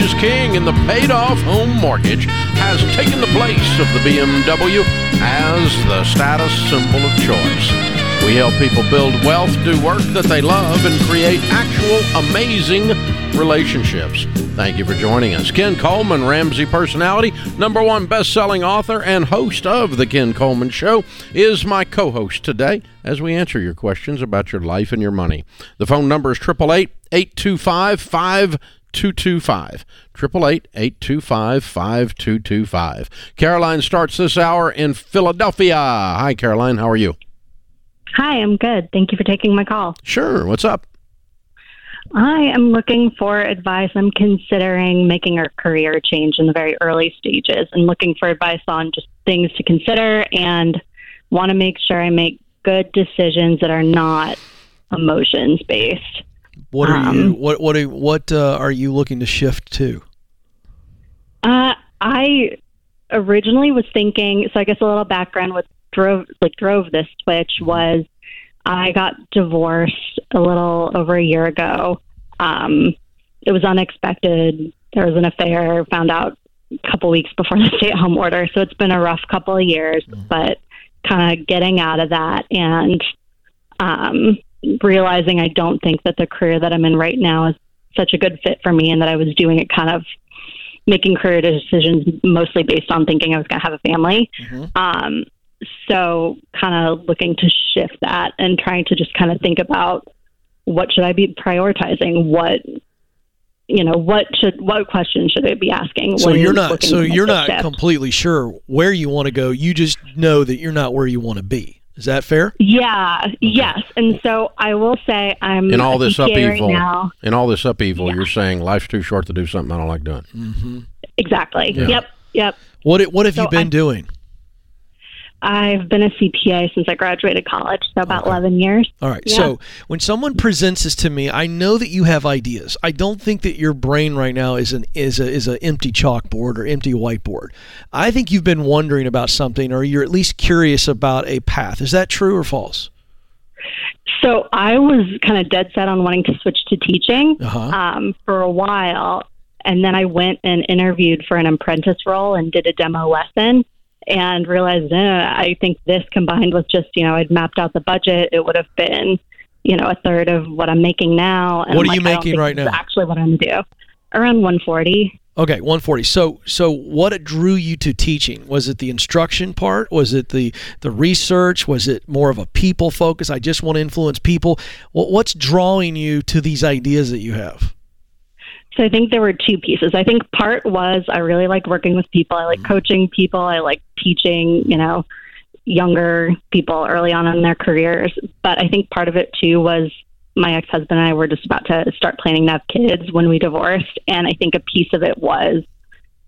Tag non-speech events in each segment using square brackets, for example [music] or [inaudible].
is king, and the paid off home mortgage has taken the place of the BMW as the status symbol of choice. We help people build wealth, do work that they love, and create actual amazing relationships. Thank you for joining us. Ken Coleman, Ramsey personality, number one best-selling author, and host of The Ken Coleman Show, is my co-host today as we answer your questions about your life and your money. The phone number is 888-825-5225. 888-825-5225. Caroline starts this hour in Philadelphia. Hi, Caroline. How are you? Hi, I'm good. Thank you for taking my call. Sure. What's up? I am looking for advice. I'm considering making a career change in the very early stages and looking for advice on just things to consider and want to make sure I make good decisions that are not emotions based. What are um, you what what are, what uh, are you looking to shift to? Uh, I originally was thinking so I guess a little background what drove like drove this switch was I got divorced a little over a year ago. Um, it was unexpected. There was an affair. Found out a couple weeks before [laughs] the stay-at-home order, so it's been a rough couple of years. Mm-hmm. But kind of getting out of that and um, realizing I don't think that the career that I'm in right now is such a good fit for me, and that I was doing it kind of making career decisions mostly based on thinking I was going to have a family. Mm-hmm. Um, so kind of looking to shift that and trying to just kind of think about what should I be prioritizing? What you know, what should what questions should I be asking? So you're not so you're not shift? completely sure where you want to go. You just know that you're not where you want to be. Is that fair? Yeah. Okay. Yes. And so I will say I'm in all this upheaval. Right in all this upheaval, yeah. you're saying life's too short to do something I don't like doing. Mm-hmm. Exactly. Yeah. Yep. Yep. What What have so you been I, doing? I've been a CPA since I graduated college, so about okay. 11 years. All right. Yeah. So when someone presents this to me, I know that you have ideas. I don't think that your brain right now is an is a is an empty chalkboard or empty whiteboard. I think you've been wondering about something, or you're at least curious about a path. Is that true or false? So I was kind of dead set on wanting to switch to teaching uh-huh. um, for a while, and then I went and interviewed for an apprentice role and did a demo lesson and realized, eh, I think this combined with just, you know, I'd mapped out the budget, it would have been, you know, a third of what I'm making now. And what are like, you making right now? Actually, what I'm do around 140. Okay, 140. So so what drew you to teaching? Was it the instruction part? Was it the the research? Was it more of a people focus? I just want to influence people. what's drawing you to these ideas that you have? So I think there were two pieces. I think part was I really like working with people. I like mm-hmm. coaching people. I like teaching, you know, younger people early on in their careers. But I think part of it too was my ex husband and I were just about to start planning to have kids when we divorced. And I think a piece of it was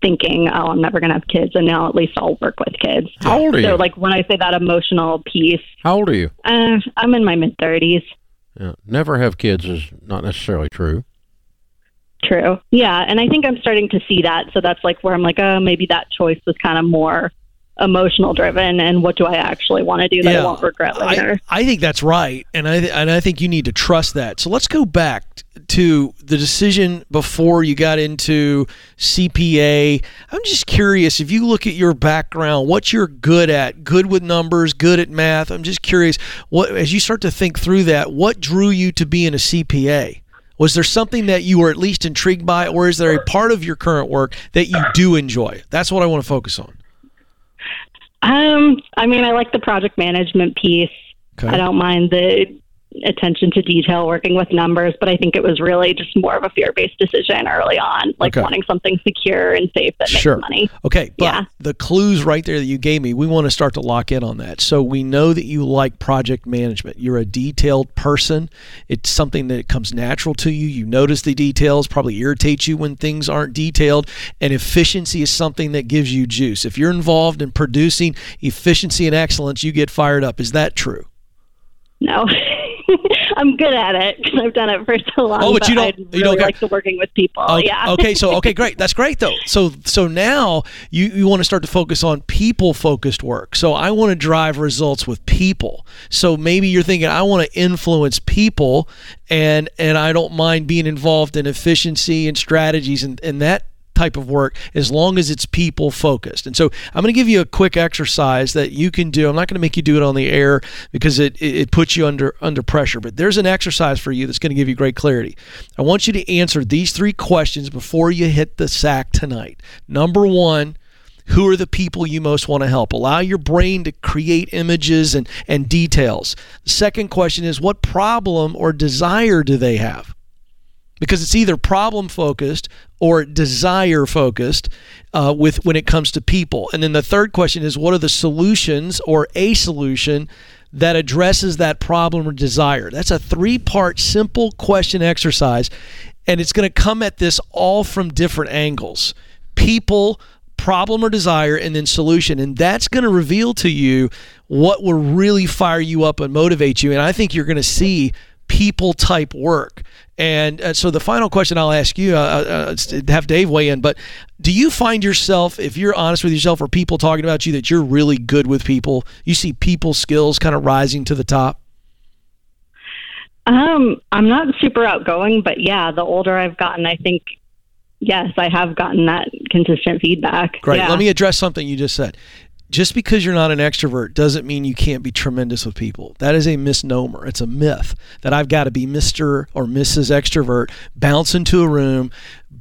thinking, oh, I'm never going to have kids. And now at least I'll work with kids. How old are so, you? So, like, when I say that emotional piece. How old are you? Uh, I'm in my mid 30s. Yeah. Never have kids is not necessarily true. True. Yeah. And I think I'm starting to see that. So that's like where I'm like, oh, maybe that choice was kind of more emotional driven and what do I actually want to do that yeah, I won't regret later. I, I think that's right. And I, and I think you need to trust that. So let's go back to the decision before you got into CPA. I'm just curious if you look at your background, what you're good at, good with numbers, good at math. I'm just curious what as you start to think through that, what drew you to being a CPA? Was there something that you were at least intrigued by, or is there a part of your current work that you do enjoy? That's what I want to focus on. Um, I mean, I like the project management piece. Okay. I don't mind the attention to detail working with numbers, but I think it was really just more of a fear based decision early on, like okay. wanting something secure and safe that sure. makes money. Okay. But yeah. the clues right there that you gave me, we want to start to lock in on that. So we know that you like project management. You're a detailed person. It's something that comes natural to you. You notice the details, probably irritates you when things aren't detailed. And efficiency is something that gives you juice. If you're involved in producing efficiency and excellence, you get fired up. Is that true? No. [laughs] [laughs] I'm good at it because I've done it for so long. Oh, but you don't- I you don't like working with people. Okay, yeah. okay, so okay, great. That's great though. So so now you you want to start to focus on people focused work. So I want to drive results with people. So maybe you're thinking I want to influence people and and I don't mind being involved in efficiency and strategies and and that type of work as long as it's people focused. And so I'm going to give you a quick exercise that you can do. I'm not going to make you do it on the air because it, it, puts you under under pressure, but there's an exercise for you that's going to give you great clarity. I want you to answer these three questions before you hit the sack tonight. Number 1, who are the people you most want to help? Allow your brain to create images and, and details. The second question is what problem or desire do they have? Because it's either problem focused or desire focused uh, with when it comes to people. And then the third question is what are the solutions or a solution that addresses that problem or desire? That's a three part simple question exercise, and it's going to come at this all from different angles. People, problem or desire, and then solution. And that's going to reveal to you what will really fire you up and motivate you. And I think you're going to see people type work. And uh, so the final question I'll ask you, uh, uh, have Dave weigh in, but do you find yourself, if you're honest with yourself, or people talking about you, that you're really good with people? You see people skills kind of rising to the top? Um, I'm not super outgoing, but yeah, the older I've gotten, I think yes, I have gotten that consistent feedback. Great. Yeah. Let me address something you just said. Just because you're not an extrovert doesn't mean you can't be tremendous with people. That is a misnomer. It's a myth that I've got to be Mr. or Mrs. Extrovert, bounce into a room,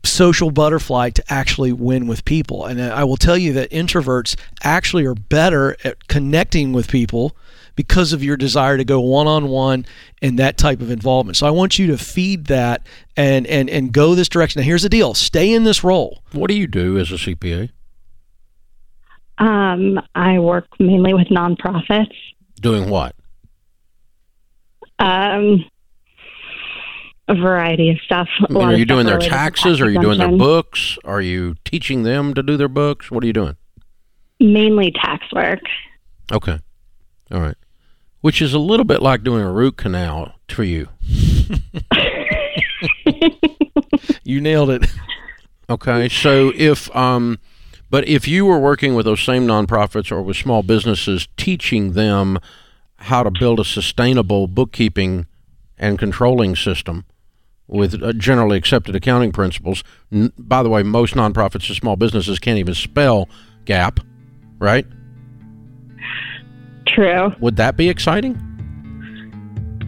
social butterfly to actually win with people. And uh, I will tell you that introverts actually are better at connecting with people because of your desire to go one on one and that type of involvement. So I want you to feed that and and and go this direction. Now here's the deal: stay in this role. What do you do as a CPA? Um, I work mainly with nonprofits. Doing what? Um, a variety of stuff. A I mean, are you doing their taxes? tax Are you doing their books? Are you teaching them to do their books? What are you doing? Mainly tax work. Okay. All right. Which is a little bit like doing a root canal for you. [laughs] You nailed it. Okay. So if um but if you were working with those same nonprofits or with small businesses teaching them how to build a sustainable bookkeeping and controlling system with uh, generally accepted accounting principles. N- by the way, most nonprofits and small businesses can't even spell GAAP, right? True. Would that be exciting?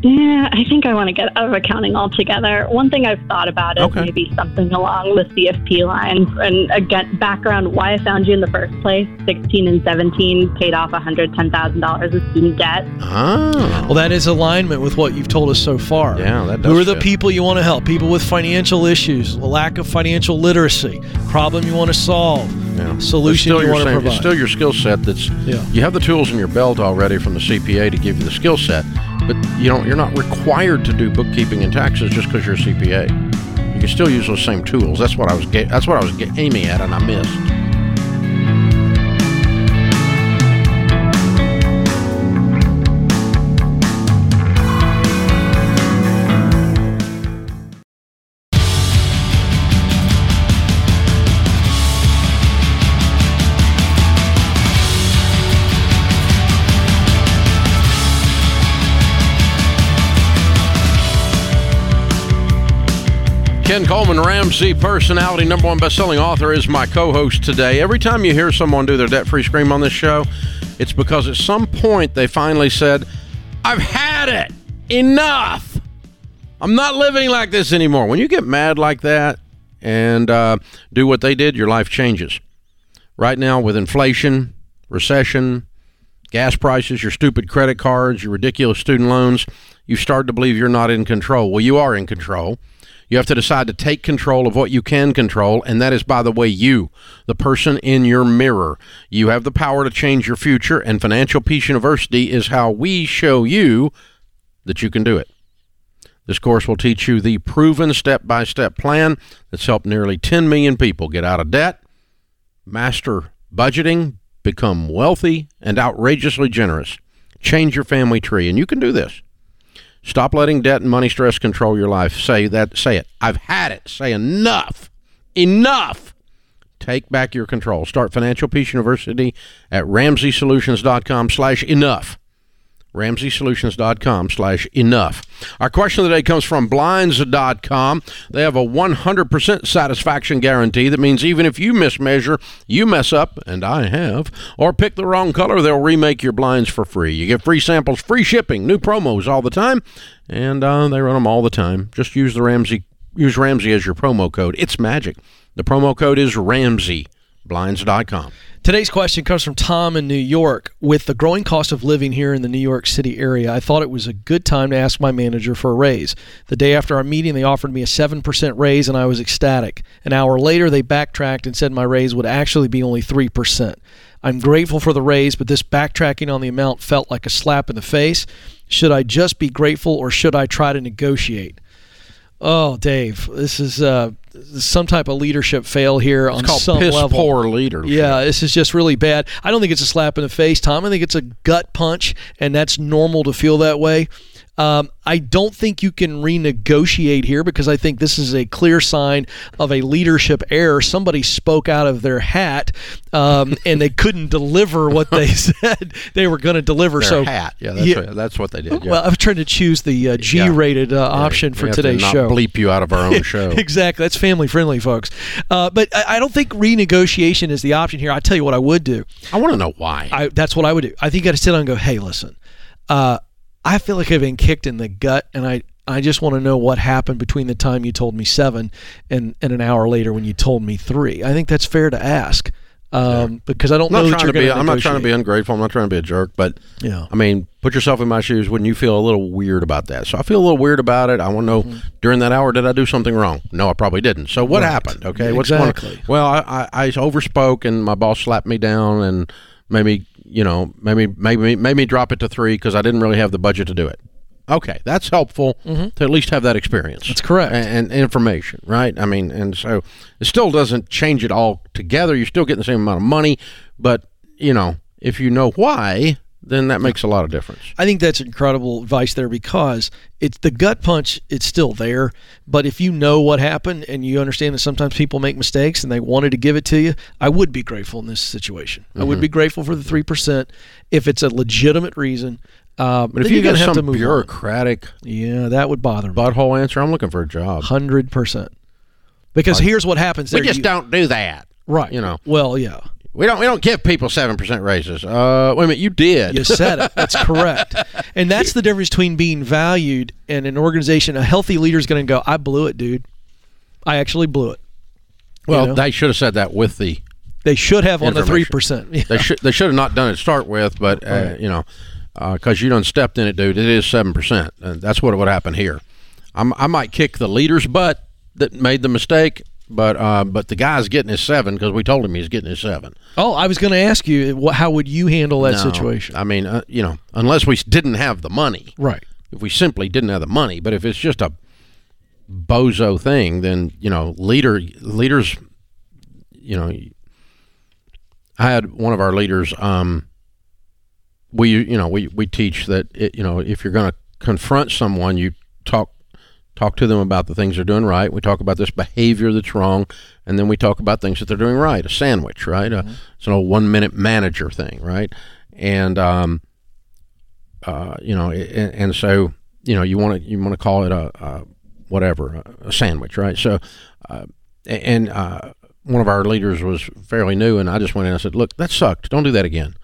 Yeah, I think I want to get out of accounting altogether. One thing I've thought about is Okay. maybe something along the CFP lines. And again, background why I found you in the first place 16 and 17 paid off $110,000 of student debt. Oh. Well, that is alignment with what you've told us so far. Yeah, that Who does are the fit. people you want to help? People with financial issues, lack of financial literacy, problem you want to solve, Yeah. solution still you your want to provide. It's still your skill set. That's Yeah. you have the tools in your belt already from the CPA to give you the skill set, but you don't. You're not required to do bookkeeping and taxes just because you're a CPA. You can still use those same tools. That's what I was. Ga- that's what I was aiming at, and I missed. Ken Coleman Ramsey, personality, number one best-selling author, is my co-host today. Every time you hear someone do their debt-free scream on this show, it's because at some point they finally said, "I've had it. Enough. I'm not living like this anymore." When you get mad like that and uh, do what they did, your life changes. Right now, with inflation, recession, gas prices, your stupid credit cards, your ridiculous student loans, you start to believe you're not in control. Well, you are in control. You have to decide to take control of what you can control, and that is, by the way, you, the person in your mirror. You have the power to change your future, and Financial Peace University is how we show you that you can do it. This course will teach you the proven step by step plan that's helped nearly 10 million people get out of debt, master budgeting, become wealthy, and outrageously generous. Change your family tree, and you can do this. Stop letting debt and money stress control your life. Say that. Say it. I've had it. Say enough. Enough. Take back your control. Start Financial Peace University at RamseySolutions.com slash enough ramseysolutions.com slash enough. Our question of the day comes from blinds.com they have a 100% satisfaction guarantee. That means even if you mismeasure you mess up and i have or pick the wrong color they'll remake your blinds for free. You get free samples free shipping new promos all the time and uh, they run them all the time. Just use the ramsey use ramsey as your promo code. It's magic. The promo code is ramsey. Blinds.com Today's question comes from Tom in New York. With the growing cost of living here in the New York City area, I thought it was a good time to ask my manager for a raise. The day after our meeting, they offered me a 7% raise, and I was ecstatic. An hour later, they backtracked and said my raise would actually be only 3%. I'm grateful for the raise, but this backtracking on the amount felt like a slap in the face. Should I just be grateful or should I try to negotiate? Oh, Dave, this is uh, some type of leadership fail here it's on called some piss level. poor leader Yeah, this is just really bad. I don't think it's a slap in the face, Tom. I think it's a gut punch, and that's normal to feel that way. Um, I don't think you can renegotiate here because I think this is a clear sign of a leadership error. Somebody spoke out of their hat, um, [laughs] and they couldn't deliver what they [laughs] said they were going to deliver. Their so hat yeah that's, Yeah. What, that's what they did yeah. Well, I'm trying to choose the uh, G-rated uh, option We for to today's not show. bleep you out of our own [laughs] show exactly. That's family friendly, folks. Uh, but I, I don't think renegotiation is the option here. I tell you what I would do. I want to know why. I, that's what I would do. I think you got to sit down and go, hey, listen, uh, I feel like I've been kicked in the gut, and I, I just want to know what happened between the time you told me seven and, and an hour later when you told me three. I think that's fair to ask um, because I don't I'm know that you're going be. to I'm not trying to be ungrateful. I'm not trying to be a jerk. But Yeah. I mean, put yourself in my shoes. Wouldn't you feel a little weird about that? So I feel a little weird about it. I want to know Mm-hmm. during that hour did I do something wrong? No, I probably didn't. So what Right. happened? Okay, Yeah, what's going on? exactly. Well, I, I I overspoke and my boss slapped me down and maybe you know maybe maybe made me drop it to three because I didn't really have the budget to do it. Okay, that's helpful to at least have that experience. Mm-hmm. That's correct. And, and information, right? I mean, and so it still doesn't change it all together. You're still getting the same amount of money, but you know, if you know why, then that makes a lot of difference. I think that's incredible advice there because it's the gut punch. It's still there, but if you know what happened and you understand that sometimes people make mistakes and they wanted to give it to you, I would be grateful in this situation. I Mm-hmm. would be grateful for the three percent if it's a legitimate reason. Uh, But if you have some to move on. bureaucratic yeah, that would bother me. butthole answer, I'm looking for a job. Hundred percent. Because here's what happens We just you- don't do that, right. you know. Well, yeah. We don't. We don't give people seven percent raises. Uh, wait a minute, you did. You said it. That's [laughs] correct. And that's the difference between being valued and an organization. A healthy leader is going to go, I blew it, dude. I actually blew it. well, you know? they should have said that with the. They should have on the three percent. They should. They should have not done it to start with, but uh, you know, because you done stepped in it, dude. It is seven percent. And that's what would happen here. I'm, I might kick the leader's butt that made the mistake, but uh, but the guy's getting his seven because we told him he's getting his seven. Oh, I was going to ask you, how would you handle that No, situation? I mean, uh, you know, unless we didn't have the money. right. if we simply didn't have the money. But if it's just a bozo thing, then you know, leader leaders, you know, I had one of our leaders. Um, we you know we we teach that it, you know if you're going to confront someone, you talk talk to them about the things they're doing right. We talk about this behavior that's wrong, and then we talk about things that they're doing right. A sandwich, right? A, it's an old one minute manager thing, right? And um, uh, you know, and, and so you know, you want to you want to call it a, a whatever a, a sandwich, right? So, uh, and uh, one of our leaders was fairly new, and I just went in and I said, "Look, that sucked. Don't do that again."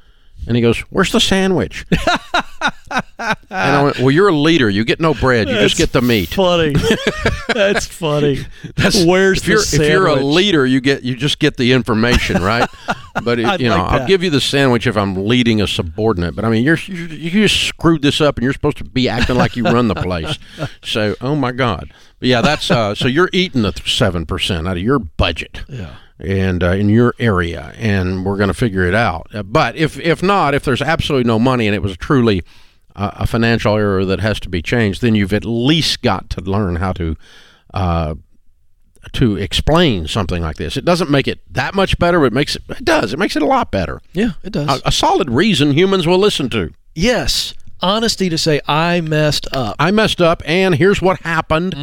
And he goes, "Where's the sandwich?" [laughs] and I went, "Well, you're a leader. You get no bread. You just get the meat." Funny. [laughs] That's funny. That's, Where's if you're the if you're a leader, you get you just get the information, right? [laughs] but it, you know, like I'll give you the sandwich if I'm leading a subordinate. But I mean, you're you, you just screwed this up, and you're supposed to be acting like you run the place. So, oh my God, but yeah, that's uh, so you're eating the seven percent out of your budget. Yeah. And uh, in your area, and we're going to figure it out. Uh, But if if not, if there's absolutely no money, and it was truly uh, a financial error that has to be changed, then you've at least got to learn how to uh, to explain something like this. It doesn't make it that much better, but it makes it, it does. It makes it a lot better. Yeah, it does. A, a solid reason humans will listen to. yes. Honesty to say I messed up. I messed up, and here's what happened,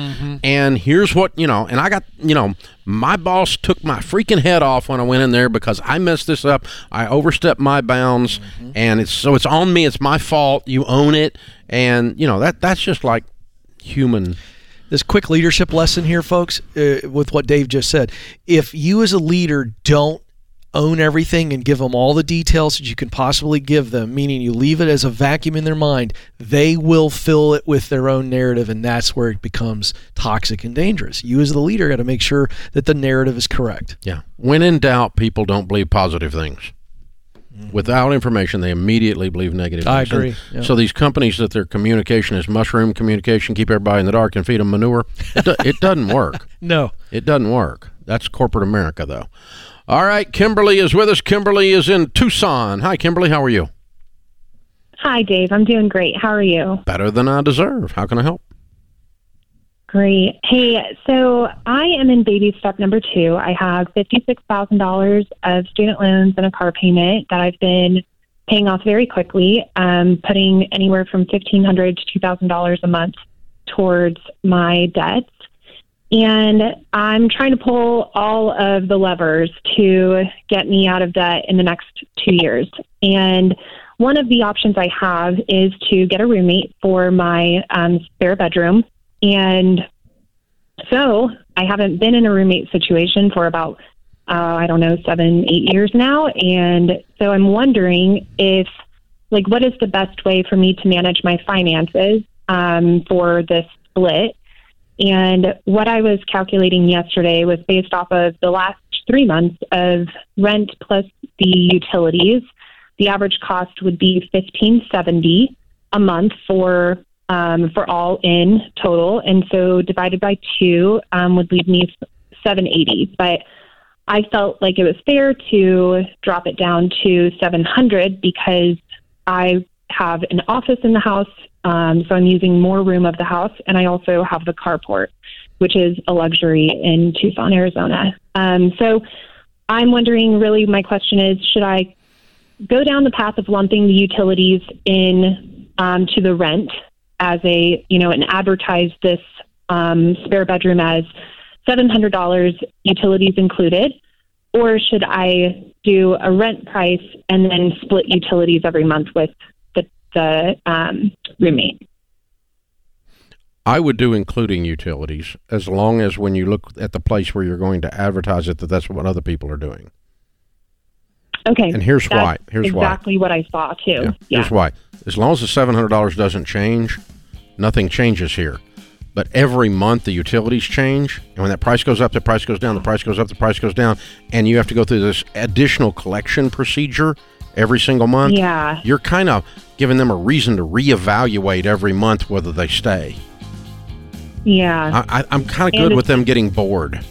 and here's what you know. And I got you know, my boss took my freaking head off when I went in there because I messed this up. I overstepped my bounds, and it's so it's on me. It's my fault. You own it, and you know that that's just like human. this quick leadership lesson here, folks, uh, with what Dave just said. If you as a leader don't own everything and give them all the details that you can possibly give them, meaning you leave it as a vacuum in their mind, they will fill it with their own narrative, and that's where it becomes toxic and dangerous. You as the leader got to make sure that the narrative is correct. Yeah. When in doubt, people don't believe positive things. Mm-hmm. Without information, they immediately believe negative I things. Agree, yeah. So these companies that their communication is mushroom communication, keep everybody in the dark and feed them manure, it, do- it doesn't work. [laughs] No. It doesn't work. That's corporate America, though. All right, Kimberly is with us. Kimberly is in Tucson. Hi, Kimberly. How are you? Hi, Dave. I'm doing great. How are you? Better than I deserve. How can I help? Great. Hey, so I am in baby step number two. I have $56,000 of student loans and a car payment that I've been paying off very quickly, um, putting anywhere from 1,500 to $2,000 a month towards my debts. And I'm trying to pull all of the levers to get me out of debt in the next two years. And one of the options I have is to get a roommate for my um, spare bedroom. And so I haven't been in a roommate situation for about, uh, I don't know, seven, eight years now. And so I'm wondering if, like, what is the best way for me to manage my finances um, for this split? And what I was calculating yesterday was based off of the last three months of rent plus the utilities. The average cost would be fifteen seventy a month for um, for all in total, and so divided by two um, would leave me seven eighty. But I felt like it was fair to drop it down to seven hundred because I have an office in the house, um, so I'm using more room of the house, and I also have the carport, which is a luxury in Tucson, Arizona. Um, so I'm wondering, really, my question is, should I go down the path of lumping the utilities in um, to the rent as a, you know, and advertise this um, spare bedroom as $700 utilities included? Or should I do a rent price and then split utilities every month with the, um, roommate? I would do including utilities as long as when you look at the place where you're going to advertise it, that that's what other people are doing. Okay. And here's why. Here's why. exactly what I saw too. Yeah. Yeah. Here's why. As long as the seven hundred dollars doesn't change, nothing changes here. But every month the utilities change, and when that price goes up, the price goes down, the price goes up, the price goes down, and you have to go through this additional collection procedure every single month. Yeah. You're kind of giving them a reason to reevaluate every month whether they stay. Yeah. I, I, I'm kind of good with them getting bored.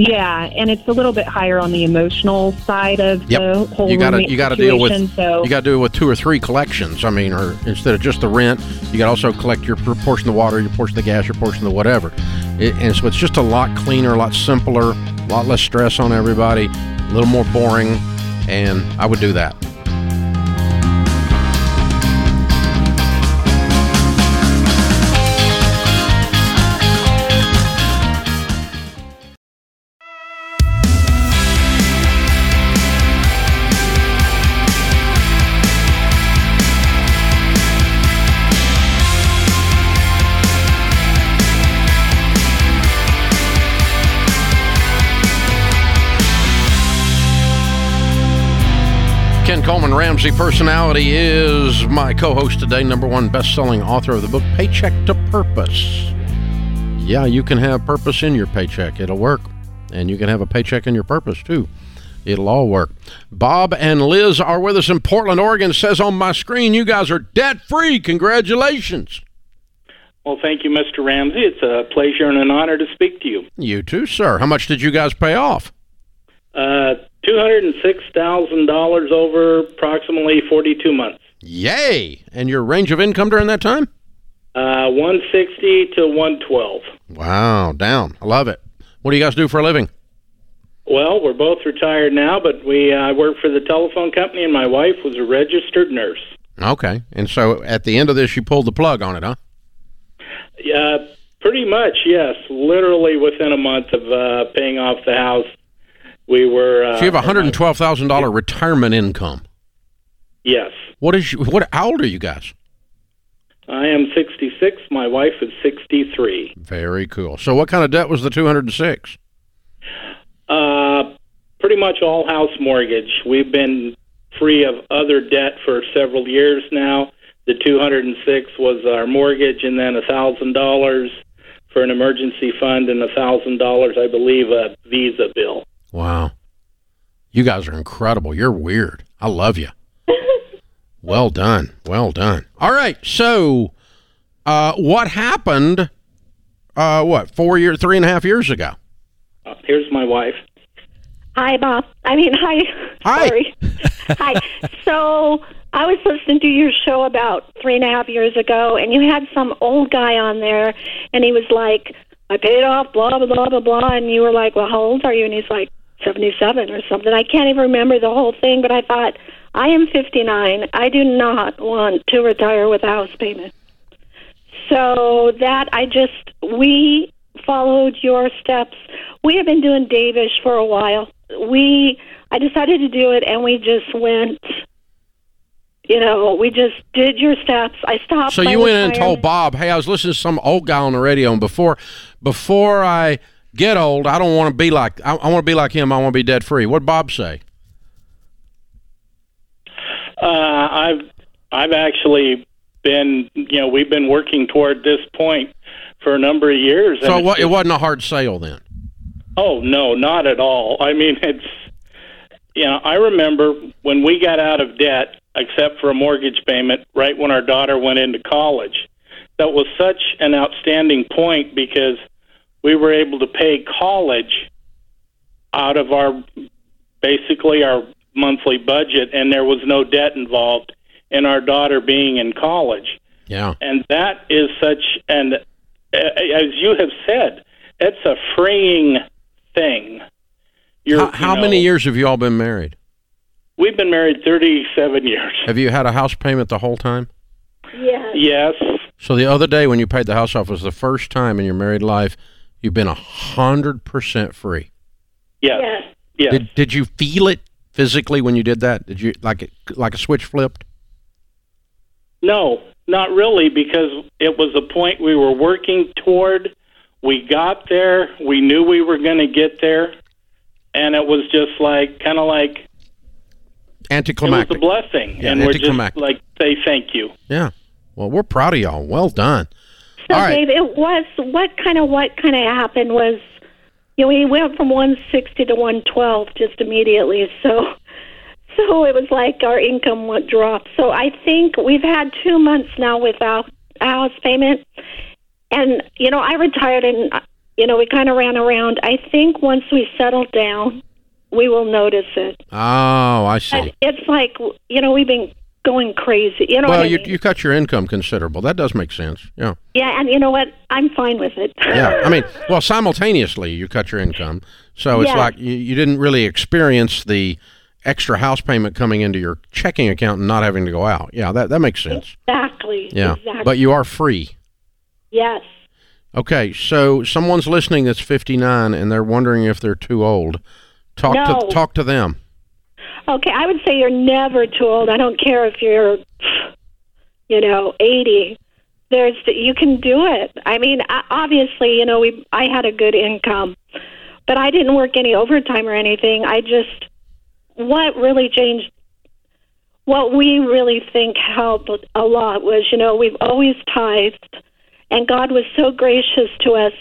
Yeah, and it's a little bit higher on the emotional side of Yep. the whole you gotta you gotta deal with So you gotta do it with two or three collections. I mean, or instead of just the rent, you gotta also collect your portion of the water, your portion of the gas, your portion of the whatever. It, and so it's just a lot cleaner, a lot simpler, a lot less stress on everybody, a little more boring, and I would do that. Coleman Ramsey personality is my co-host today, number one best-selling author of the book Paycheck to Purpose. Yeah, you can have purpose in your paycheck. It'll work. And you can have a paycheck in your purpose too. It'll all work. Bob and Liz are with us in Portland, Oregon. Says on my screen, you guys are debt free. Congratulations. Well, thank you, Mr. Ramsey. It's a pleasure and an honor to speak to you. You too, sir. How much did you guys pay off? Uh, $206,000 over approximately 42 months. Yay! And your range of income during that time? Uh, 160 to 112. Wow, down. I love it. What do you guys do for a living? Well, we're both retired now, but we uh, work for the telephone company, and my wife was a registered nurse. Okay. And so at the end of this, you pulled the plug on it, huh? Yeah, pretty much. Yes, literally within a month of uh, paying off the house, we were. Uh, So you have a hundred and twelve thousand dollar retirement income. Yes, What is you, what? How old are you guys? I am 66. My wife is 63. Very cool. So what kind of debt was the two hundred and six? Uh, pretty much all house mortgage. We've been free of other debt for several years now. The 206 was our mortgage, and then a thousand dollars for an emergency fund, and a thousand dollars, I believe, a Visa bill. Wow. You guys are incredible. You're weird. I love you. [laughs] well done. Well done. All right. So, uh, what happened? Uh, what four years, three and a half years ago? Uh, here's my wife. Hi, Bob. I mean, hi. Hi. Sorry. [laughs] hi. So I was listening to your show about three and a half years ago, and you had some old guy on there, and he was like, "I paid off, blah blah blah blah blah," and you were like, "Well, how old are you?" And he's like, "77 or something." I can't even remember the whole thing, but I thought, I am 59. I do not want to retire with a house payment. So that I just we followed your steps. We have been doing Davish for a while. We I decided to do it and we just went you know, we just did your steps. I stopped. So you went in and told. Bob, "Hey, I was listening to some old guy on the radio, and before before I get old, I don't want to be like I, I want to be like him. I want to be debt free." What Bob say? Uh, I've I've actually been, you know, we've been working toward this point for a number of years. So it wasn't a hard sale then. Oh no, not at all. I mean, it's you know, I remember when we got out of debt, except for a mortgage payment, right when our daughter went into college. That was such an outstanding point because we were able to pay college out of our basically our monthly budget, and there was no debt involved in our daughter being in college Yeah. and that is such an uh, as you have said it's a freeing thing You're, How, how you many years have you all been married? we've been married 37 years Have you had a house payment the whole time? Yes. yes So the other day when you paid the house off was the first time in your married life you've been a hundred percent free. yes Yes. yes Did did you feel it physically when you did that? Did you like it like a switch flipped? no not really because it was a point we were working toward we got there we knew we were going to get there and it was just like kind of like it was a blessing Yeah, and we're just like say thank you Yeah. Well, we're proud of y'all. Well done. So right. Dave, it was what kind of what kind of happened was, you know, we went from 160 to 112 just immediately. So, so it was like our income went dropped. So I think we've had two months now without a house payment, and you know, I retired and you know we kind of ran around. I think once we settle down, we will notice it. Oh, I see. But it's like you know we've been going crazy. You know Well, what I you mean? you cut your income considerable. That does make sense. Yeah. yeah, and you know what? I'm fine with it. Yeah. I mean, [laughs] well, simultaneously you cut your income, so it's Yeah. like you, you didn't really experience the extra house payment coming into your checking account and not having to go out. Yeah, that that makes sense. Exactly. Yeah. Exactly. But you are free. yes. Okay, so someone's listening that's 59 and they're wondering if they're too old. Talk No. to talk to them. Okay, I would say you're never too old. I don't care if you're, you know, 80. There's you can do it. I mean, obviously, you know, we I had a good income, but I didn't work any overtime or anything. I just what really changed what we really think helped a lot was, you know, we've always tithed and God was so gracious to us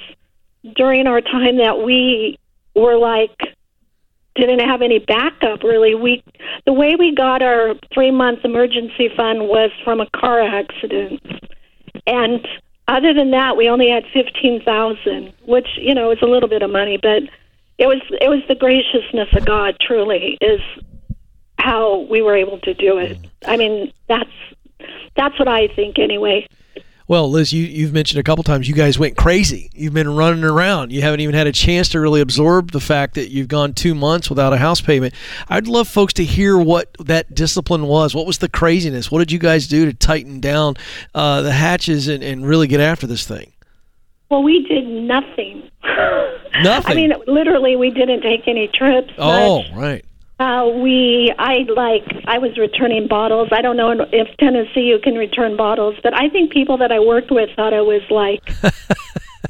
during our time that we were like didn't have any backup really. We the way we got our three month emergency fund was from a car accident, and other than that, we only had fifteen thousand, which you know is a little bit of money, but it was it was the graciousness of God. Truly, is how we were able to do it. I mean, that's that's what I think anyway. Well, Liz, you, you've mentioned a couple times you guys went crazy. You've been running around. You haven't even had a chance to really absorb the fact that you've gone two months without a house payment. I'd love folks to hear what that discipline was. What was the craziness? What did you guys do to tighten down uh, the hatches and, and really get after this thing? Well, we did nothing. [laughs] Nothing. I mean, literally, we didn't take any trips. oh, right. Uh, we, I like, I was returning bottles. I don't know if Tennessee you can return bottles, but I think people that I worked with thought I was like [laughs]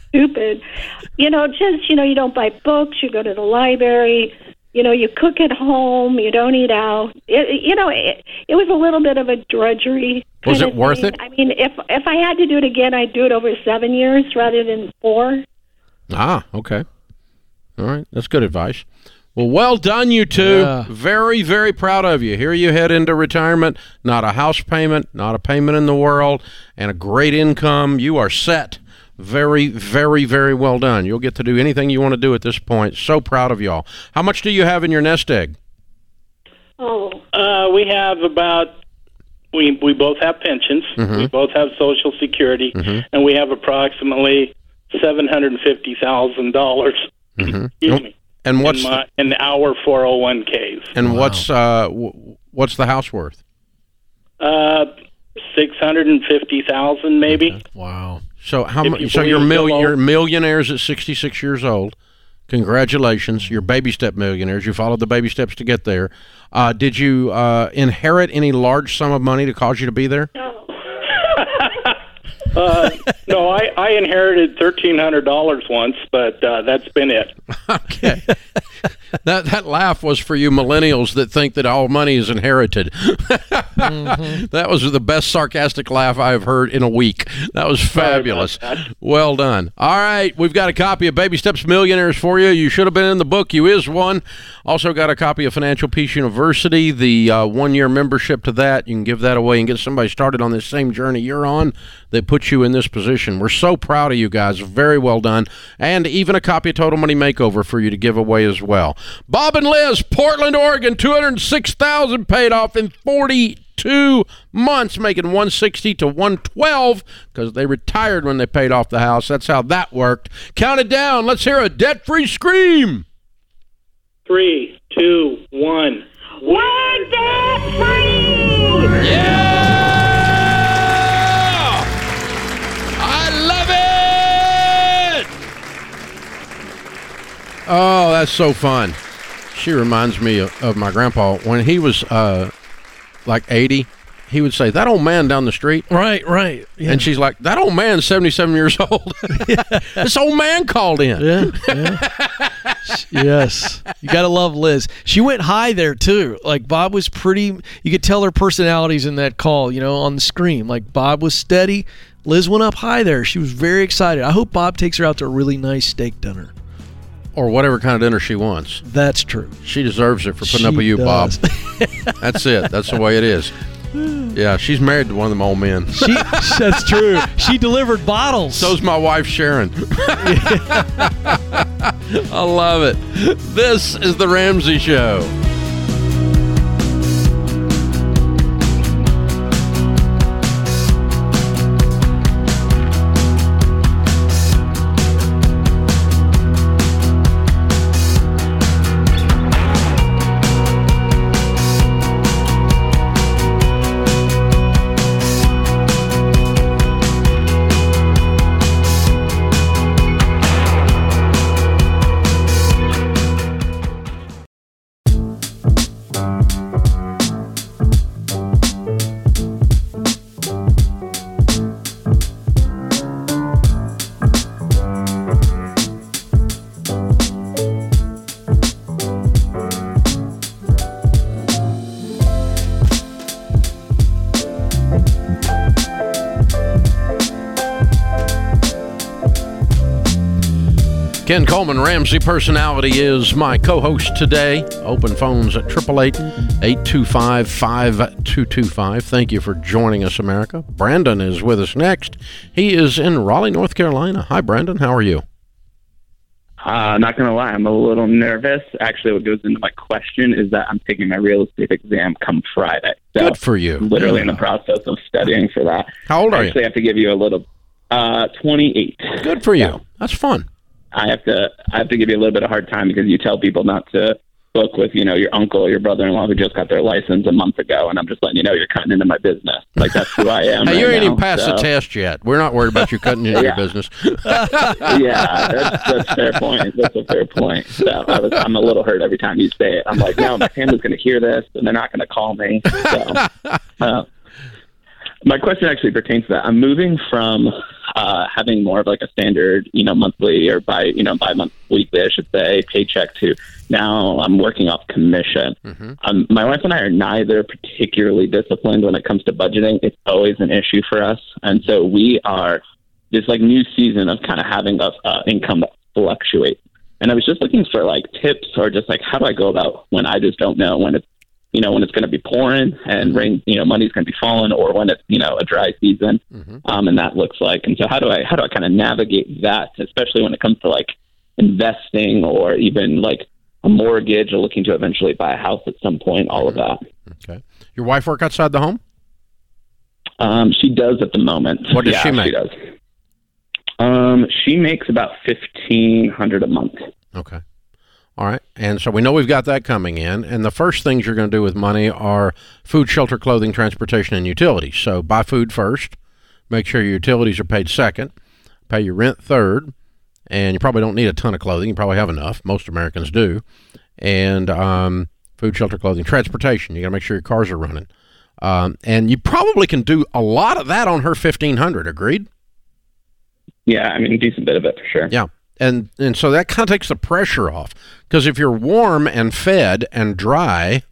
stupid. You know, just you know, you don't buy books. You go to the library. You know, you cook at home. You don't eat out. It, you know, it, it was a little bit of a drudgery. Was it worth thing. it? I mean, if if I had to do it again, I'd do it over seven years rather than four. Ah, okay. All right. That's good advice. Well, well done, you two. Yeah. Very, very proud of you. Here you head into retirement. Not a house payment, not a payment in the world, and a great income. You are set. Very, very, very well done. You'll get to do anything you want to do at this point. So proud of y'all. How much do you have in your nest egg? Oh, Uh, we have about we we both have pensions. Mm-hmm. We both have Social Security, and we have approximately seven hundred and fifty thousand dollars. Excuse me. And what's in, my, in our four hundred one ks. and what's uh w- what's the house worth? Uh, six hundred and fifty thousand, maybe. Wow. So how If much? you so you're the mil- law- you're millionaires at 66 years old. Congratulations, you're baby step millionaires. You followed the baby steps to get there. Uh, did you uh, inherit any large sum of money to cause you to be there? Uh, [laughs] no, I, I inherited thirteen hundred dollars once, but uh, that's been it. Okay. that that laugh was for you millennials that think that all money is inherited. [laughs] That was the best sarcastic laugh I've heard in a week. That was fabulous. that. Well done. All right, we've got a copy of Baby Steps Millionaires for you. You should have been in the book. You is one. Also got a copy of Financial Peace University, the uh, one-year membership to that. You can give that away and get somebody started on this same journey you're on that puts you in this position. We're so proud of you guys. Very well done. And even a copy of Total Money Makeover for you to give away as well. Bob and Liz, Portland, Oregon, 206,000 paid off in 42 months, making 160 to 112 because they retired when they paid off the house. That's how that worked. Count it down. Let's hear a debt-free scream. Three, two, one. we're debt free. Yeah! Oh, that's so fun. She reminds me of, of my grandpa. When he was uh, like 80, he would say, That old man down the street. Right, right. Yeah. And she's like, That old man's 77 years [laughs] old. this old man called in. Yeah, yeah. yes. You got to love Liz. She went high there too. Like Bob was pretty you could tell her personalities in that call, you know, on the screen. Like Bob was steady, Liz went up high there. She was very excited. I hope Bob takes her out to a really nice steak dinner. Or whatever kind of dinner she wants. That's true. She deserves it for putting up with you, does. Bob. [laughs] That's it. That's the way it is. Yeah, she's married to one of them old men. She that's true. She delivered bottles. So's my wife Sharon. [laughs] [laughs] I love it. This is the Ramsey Show. Ramsey personality, is my co host today. Open phones at 888 825 5225. Thank you for joining us, America. Brandon is with us next. He is in Raleigh, North Carolina. Hi, Brandon. How are you? Uh, not gonna lie, I'm a little nervous. Actually, what goes into my question is that I'm taking my real estate exam come Friday. So Good for you. I'm literally in the process of studying for that. How old I are you? actually have to give you a little. Uh, 28. Good for you. That's fun. I have to I have to give you a little bit of hard time because you tell people not to book with you know your uncle or your brother-in-law who just got their license a month ago, and I'm just letting you know you're cutting into my business. Like that's who I am. Hey, right you ain't even passed so. the test yet. We're not worried about you cutting into your [laughs] business. [laughs] yeah, that's, that's a fair point. That's a fair point. So I was, I'm a little hurt every time you say it. I'm like, no, my family's going to hear this, and they're not going to call me. So, [laughs] uh, my question actually pertains to that. I'm moving from uh, having more of like a standard, you know, monthly or by, you know, by month, weekly, I should say, paycheck to now I'm working off commission. Um, my wife and I are neither particularly disciplined when it comes to budgeting. It's always an issue for us, and so we are this like new season of kind of having a uh, income that fluctuates. And I was just looking for like tips or just like how do I go about when I just don't know when it's you know when it's going to be pouring and rain you know money's going to be falling or when it's you know a dry season um, and that looks like and so how do I how do I kind of navigate that especially when it comes to like investing or even like a mortgage or looking to eventually buy a house at some point all of that Okay. Your wife work outside the home? um, she does at the moment What does yeah, she make? she does um, she makes about fifteen hundred a month Okay. All right. And so we know we've got that coming in. And the first things you're going to do with money are food, shelter, clothing, transportation, and utilities. So buy food first. Make sure your utilities are paid second. Pay your rent third. And you probably don't need a ton of clothing. You probably have enough. Most Americans do. And um, food, shelter, clothing, transportation. You got to make sure your cars are running. Um, and you probably can do a lot of that on her 1500 Agreed? yeah I mean a decent bit of it for sure Yeah. And and so that kind of takes the pressure off because if you're warm and fed and dry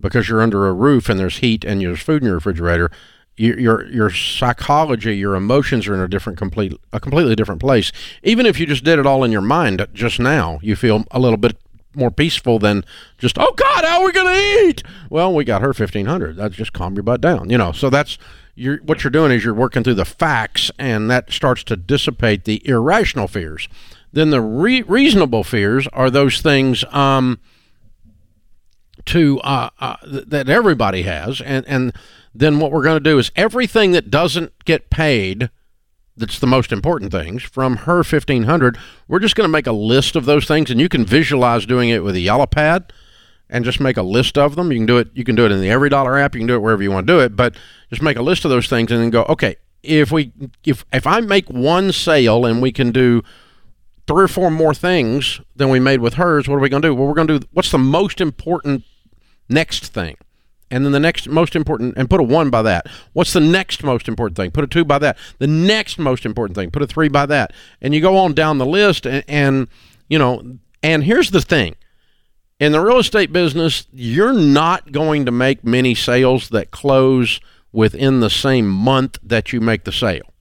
because you're under a roof and there's heat and there's food in your refrigerator, your your your psychology, your emotions are in a different complete a completely different place. Even if you just did it all in your mind just now, you feel a little bit more peaceful than just oh god how are we gonna eat? Well we got her 1500 that's just calm your butt down you know? So that's you're what you're doing is you're working through the facts and that starts to dissipate the irrational fears then the re- reasonable fears are those things um, to uh, uh, th- that everybody has. And and then what we're going to do is everything that doesn't get paid that's the most important things from her 1500 we're just going to make a list of those things. And you can visualize doing it with a yellow pad and just make a list of them. You can do it you can do it in the EveryDollar app. You can do it wherever you want to do it. But just make a list of those things and then go okay if we if if i make one sale and we can do three or four more things than we made with hers what are we going to do? Well we're going to do what's the most important next thing? And then the next most important and put a one by that. What's the next most important thing? Put a two by that. The next most important thing put a three by that. And you go on down the list and, and you know and here's the thing. In the real estate business you're not going to make many sales that close within the same month that you make the sale.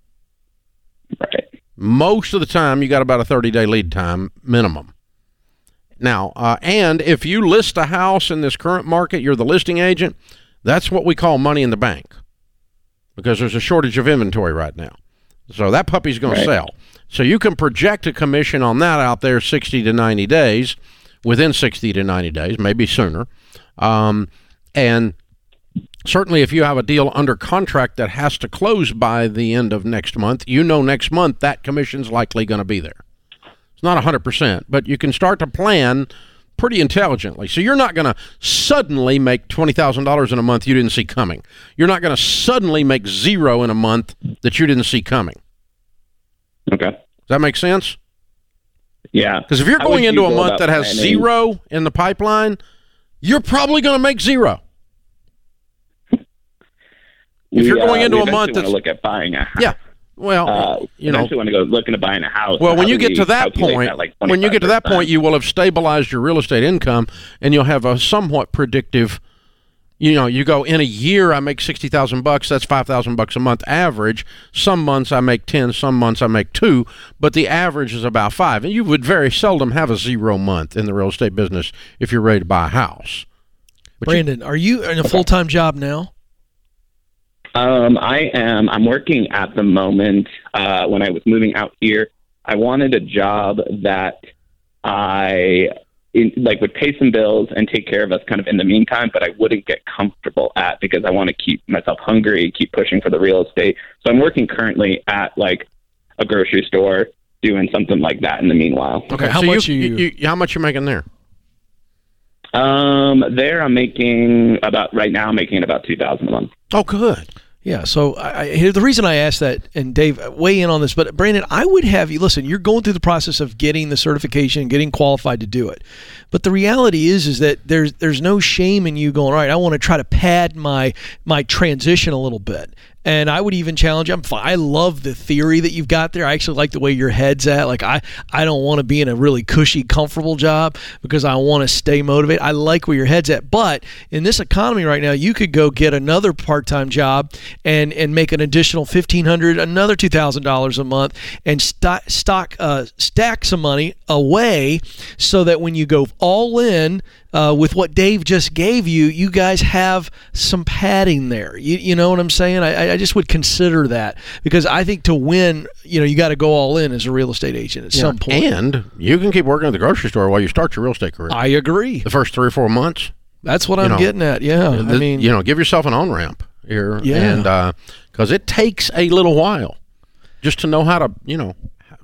Right most of the time you got about a 30 day lead time minimum. Now uh, and if you list a house in this current market you're the listing agent that's what we call money in the bank because there's a shortage of inventory right now. So that puppy's going Right. to sell. So you can project a commission on that out there 60 to 90 days within 60 to 90 days maybe sooner. Um, and certainly if you have a deal under contract that has to close by the end of next month, you know next month that commission's likely going to be there. It's not 100%, but you can start to plan pretty intelligently. So you're not going to suddenly make $20,000 in a month you didn't see coming. You're not going to suddenly make zero in a month that you didn't see coming. okay Does that make sense? yeah Because if you're going into a month that has planning? zero in the pipeline, you're probably going to make zero. If you're going uh, into we a month that's- wanna look at buying a house. Yeah. Well, uh, you know, eventually want to go looking to buying a house. Well, when you get to that calculate point, like when you get to that point, you will have stabilized your real estate income, and you'll have a somewhat predictive. You know, you go in a year, I make sixty thousand bucks. That's five thousand bucks a month average. Some months I make ten, some months I make two, but the average is about five. And you would very seldom have a zero month in the real estate business if you're ready to buy a house. But you- Brandon, are you in a full time job now? Um, I am. I'm working at the moment. Uh, when I was moving out here, I wanted a job that I in, like would pay some bills and take care of us kind of in the meantime, but I wouldn't get comfortable at because I want to keep myself hungry, and keep pushing for the real estate. So I'm working currently at like a grocery store doing something like that in the meanwhile. Okay, how so much you, are you- you- How much you're making there? Um, there I'm making about right now I'm making about two thousand a month. Oh, good. Yeah, so I, I, the reason I asked that, and Dave, uh, weigh in on this, but Brandon, I would have you listen. You're going through the process of getting the certification, getting qualified to do it, but the reality is, is that there's there's no shame in you going. All right, I want to try to pad my my transition a little bit, and I would even challenge. I'm. I love the theory that you've got there. I actually like the way your head's at. Like I I don't want to be in a really cushy, comfortable job because I want to stay motivated. I like where your head's at, but in this economy right now, you could go get another part-time job and and make an additional fifteen hundred, another two thousand dollars a month, and stock stock uh, stack some money away so that when you go all in uh, with what Dave just gave you, you guys have some padding there. You, you know what I'm saying? I, I just would consider that because I think to win, you know, you got to go all in as a real estate agent at some point. And you can keep working at the grocery store while you start your real estate career. I agree. the first three or four months. That's what I'm know, getting at. Yeah, I mean, you know, give yourself an on ramp here, Yeah. and because it takes a little while just to know how to, you know,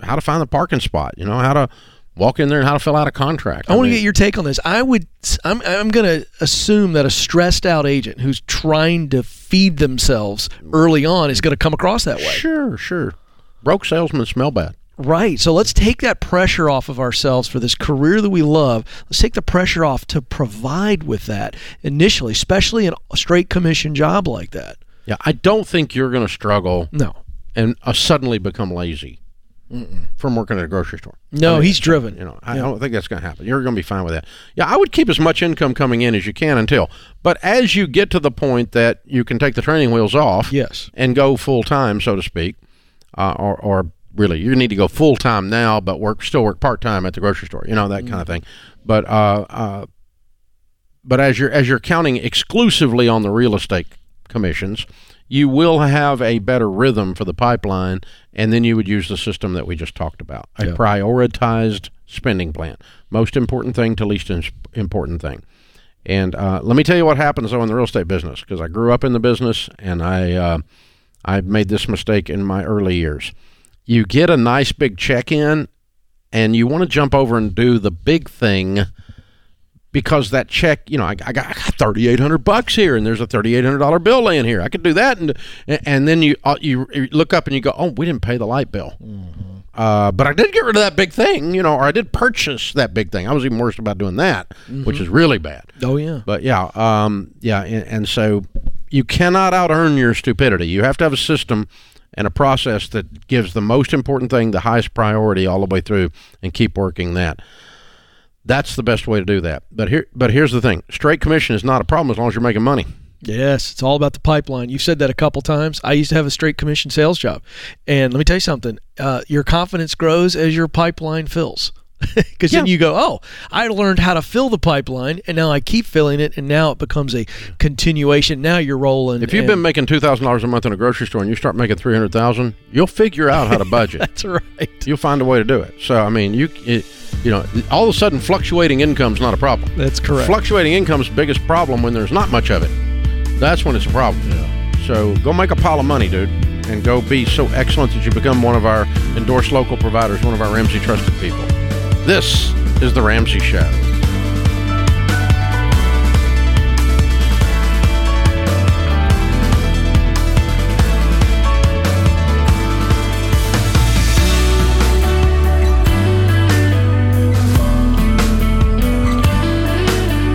how to find the parking spot. You know, how to walk in there and how to fill out a contract. I want to get your take on this. I would, I'm, I'm going to assume that a stressed out agent who's trying to feed themselves early on is going to come across that way. Sure, sure. Broke salesmen smell bad. Right. So let's take that pressure off of ourselves for this career that we love. Let's take the pressure off to provide with that initially, especially in a straight commission job like that. Yeah, I don't think you're going to struggle No. and uh, suddenly become lazy from working at a grocery store. No, I mean, he's driven. You know, I don't think that's going to happen. You're going to be fine with that. Yeah, I would keep as much income coming in as you can until. But as you get to the point that you can take the training wheels off, Yes. and go full time, so to speak, uh, or or really you need to go full time now, but work still work part time at the grocery store. You know that kind of thing. But uh, uh, but as you're as you're counting exclusively on the real estate commissions, you will have a better rhythm for the pipeline, and then you would use the system that we just talked about a Yeah. prioritized spending plan. Most important thing to least important thing. And uh, let me tell you what happens though in the real estate business because I grew up in the business and I uh, I made this mistake in my early years. You get a nice big check in, and you want to jump over and do the big thing because that check, you know, I, I got, thirty eight hundred bucks here, and there's a thirty eight hundred dollar bill laying here. I could do that, and and then you uh, you you look up and you go, oh, we didn't pay the light bill. Uh, but I did get rid of that big thing, you know, or I did purchase that big thing. I was even worse about doing that, which is really bad. Oh, yeah. But yeah, um, yeah, and, and so you cannot out earn your stupidity. You have to have a system and a process that gives the most important thing the highest priority all the way through, and keep working that. That's the best way to do that. But here, but here's the thing: straight commission is not a problem as long as you're making money. Yes, it's all about the pipeline. You've said that a couple times. I used to have a straight commission sales job, and let me tell you something: uh, your confidence grows as your pipeline fills. [laughs] Because then you go, oh, I learned how to fill the pipeline, and now I keep filling it, and now it becomes a continuation. Now you're rolling. If you've been making two thousand dollars a month in a grocery store and you start making three hundred thousand, you'll figure out how to budget. [laughs] that's right. you'll find a way to do it. So I mean, you it, you know, all of a sudden, fluctuating income's not a problem. That's correct. Fluctuating income's biggest problem when there's not much of it. That's when it's a problem. So go make a pile of money, dude, and go be so excellent that you become one of our endorsed local providers, one of our Ramsey trusted people. This is the Ramsey Show.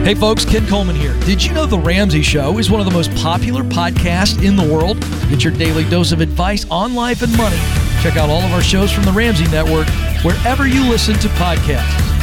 Hey folks, Ken Coleman here. Did you know The Ramsey Show is one of the most popular podcasts in the world? Get your daily dose of advice on life and money. Check out all of our shows from The Ramsey Network wherever you listen to podcasts.